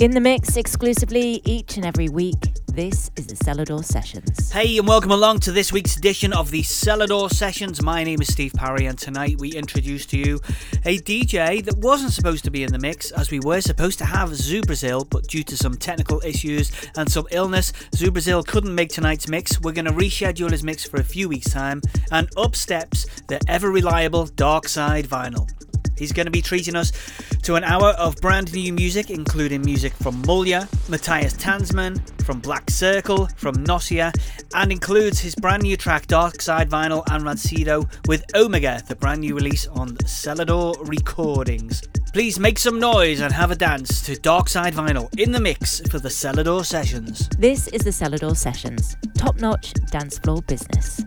In the mix exclusively each and every week. This is the Selador Sessions. Hey, and welcome along to this week's edition of the Selador Sessions. My name is Steve Parry, and tonight we introduce to you a DJ that wasn't supposed to be in the mix, as we were supposed to have Zoo Brazil, but due to some technical issues and some illness, Zoo Brazil couldn't make tonight's mix. We're going to reschedule his mix for a few weeks' time, and up steps the ever reliable Darksidevinyl. He's going to be treating us to an hour of brand new music, including music from Mulya, Matthias Tanzmann, from Black Circle, from Nosssia, and includes his brand new track Darksidevinyl and Rancido with Omega, the brand new release on Selador Recordings. Please make some noise and have a dance to Darksidevinyl in the mix for the Selador Sessions. This is the Selador Sessions, top notch dance floor business.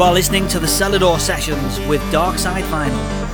You are listening to the Selador Sessions with Darksidevinyl.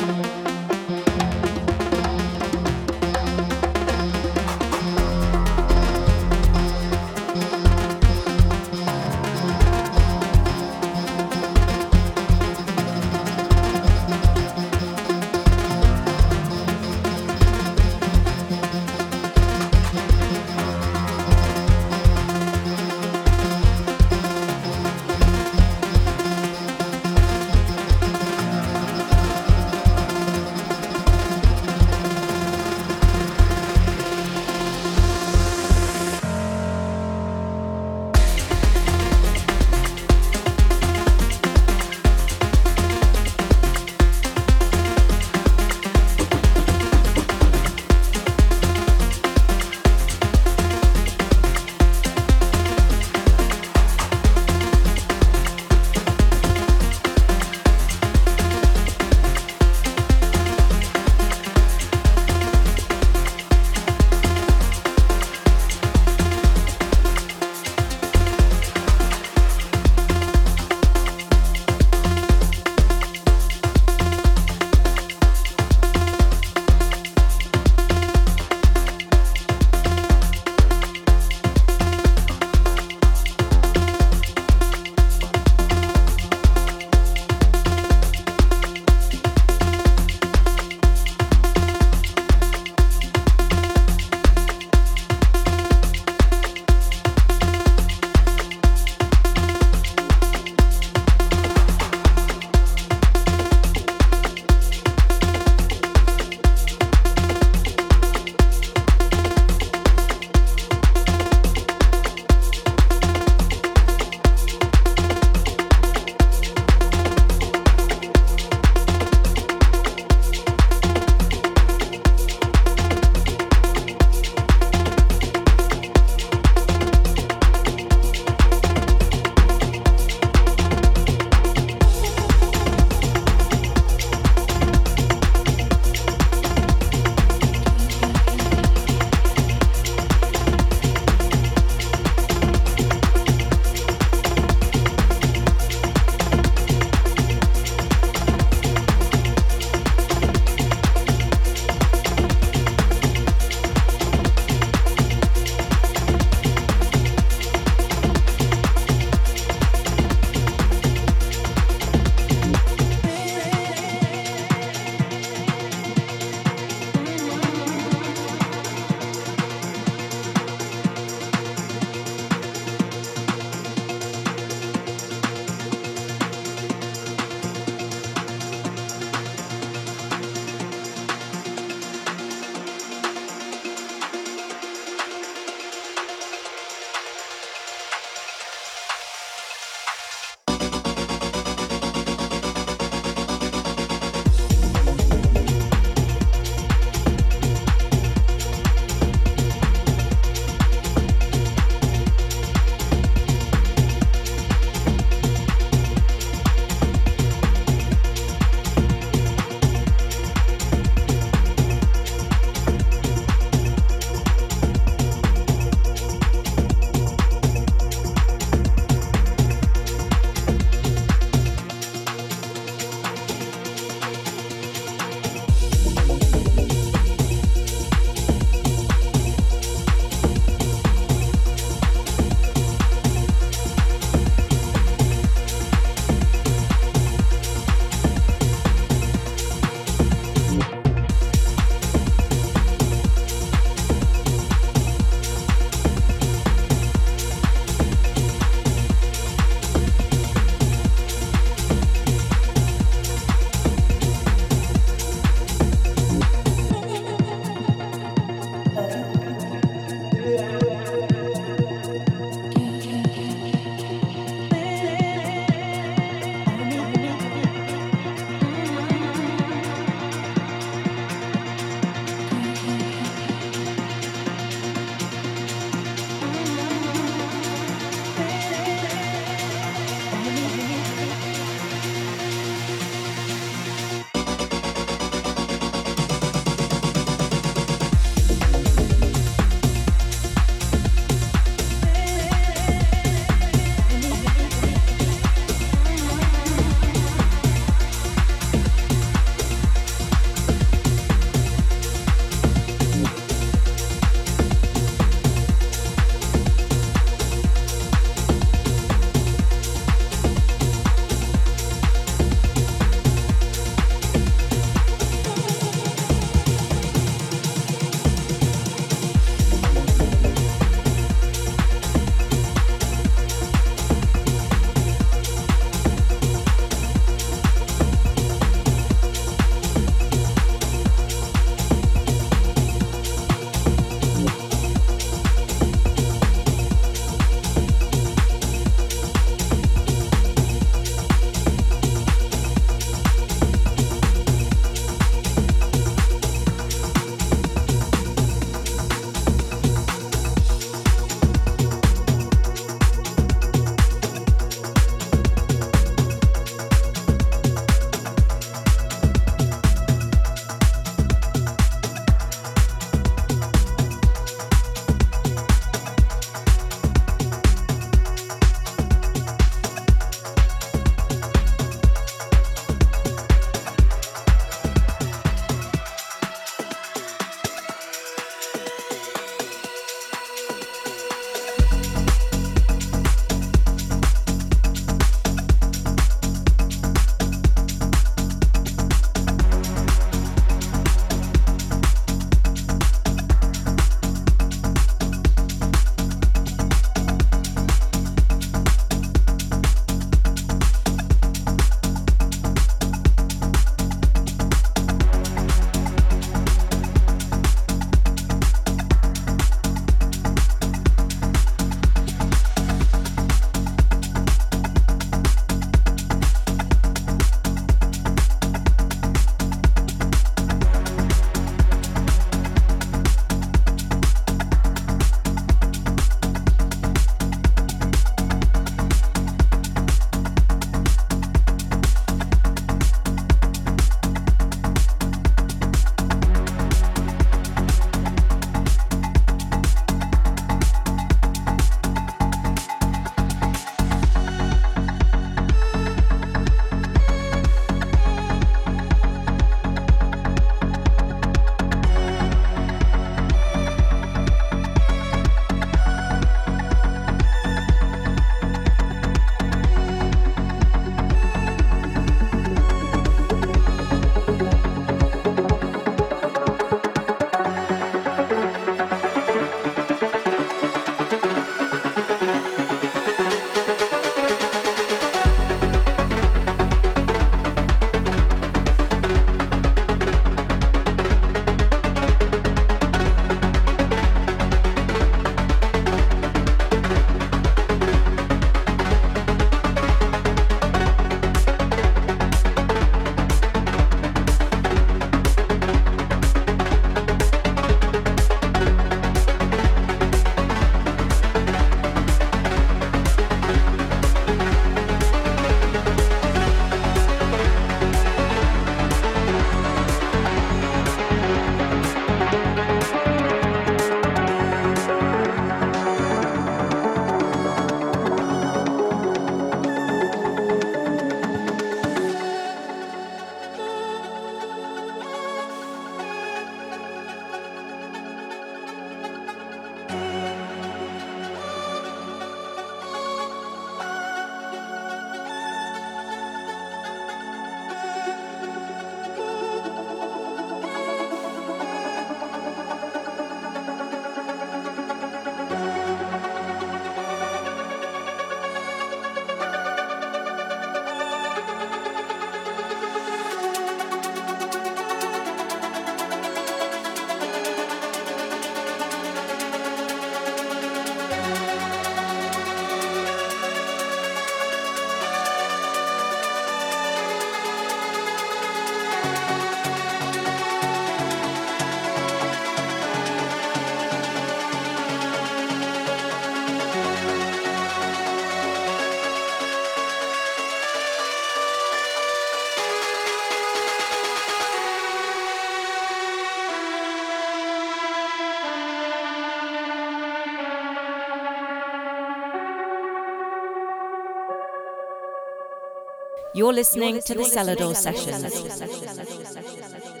You're listening to the Selador Sessions.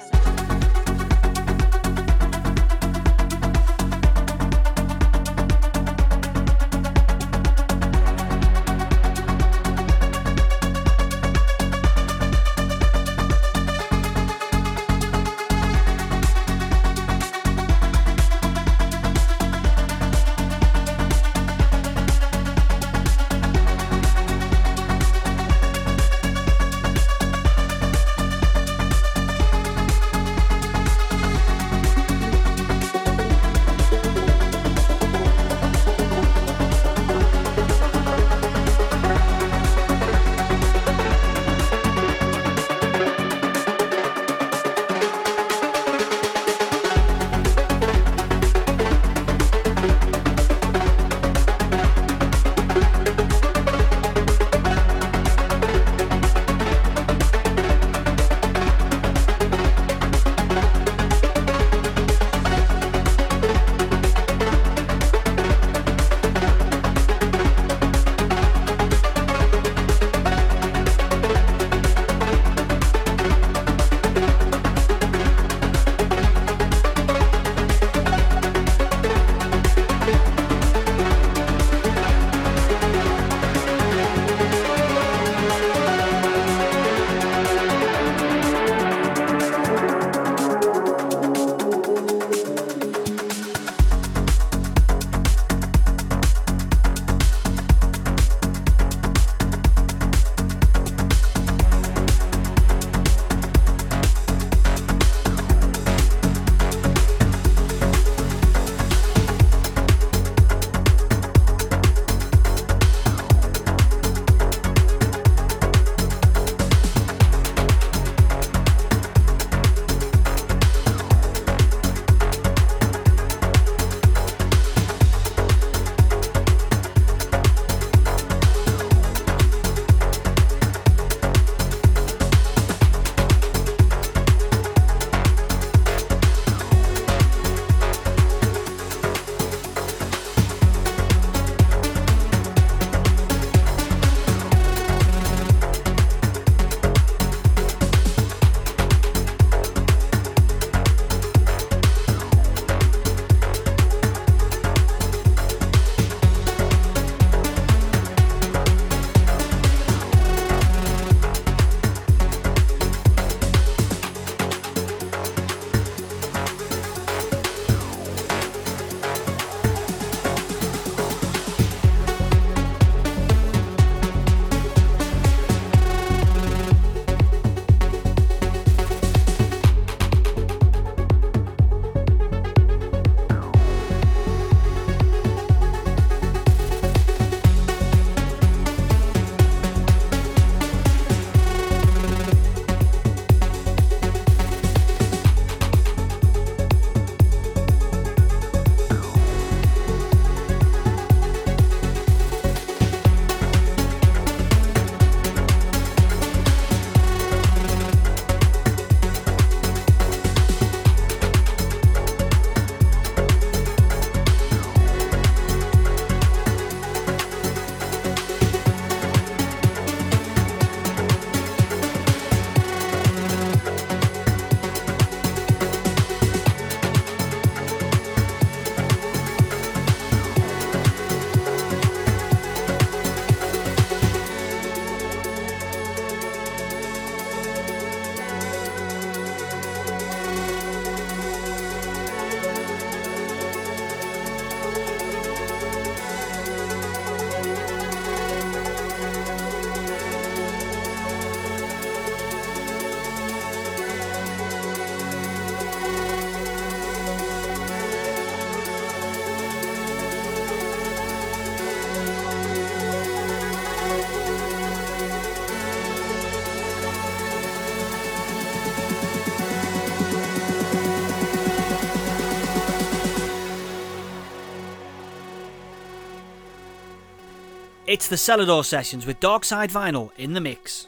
It's the Selador Sessions with Darksidevinyl in the mix.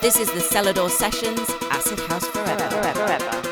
This is the Selador Sessions Acid House Forever. forever, forever.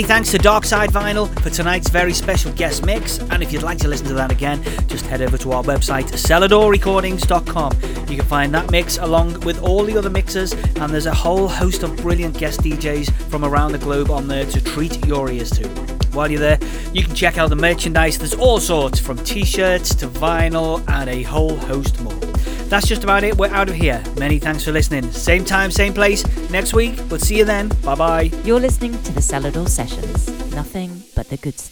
Many thanks to Darksidevinyl for tonight's very special guest mix. And if you'd like to listen to that again, just head over to our website, seladorrecordings.com. You can find that mix along with all the other mixes, and there's a whole host of brilliant guest DJs from around the globe on there to treat your ears to. While you're there, you can check out the merchandise. There's all sorts from t shirts to vinyl and a whole host. That's just about it. We're out of here. Many thanks for listening. Same time, same place next week. We'll see you then. Bye bye. You're listening to the Selador Sessions. Nothing but the good stuff.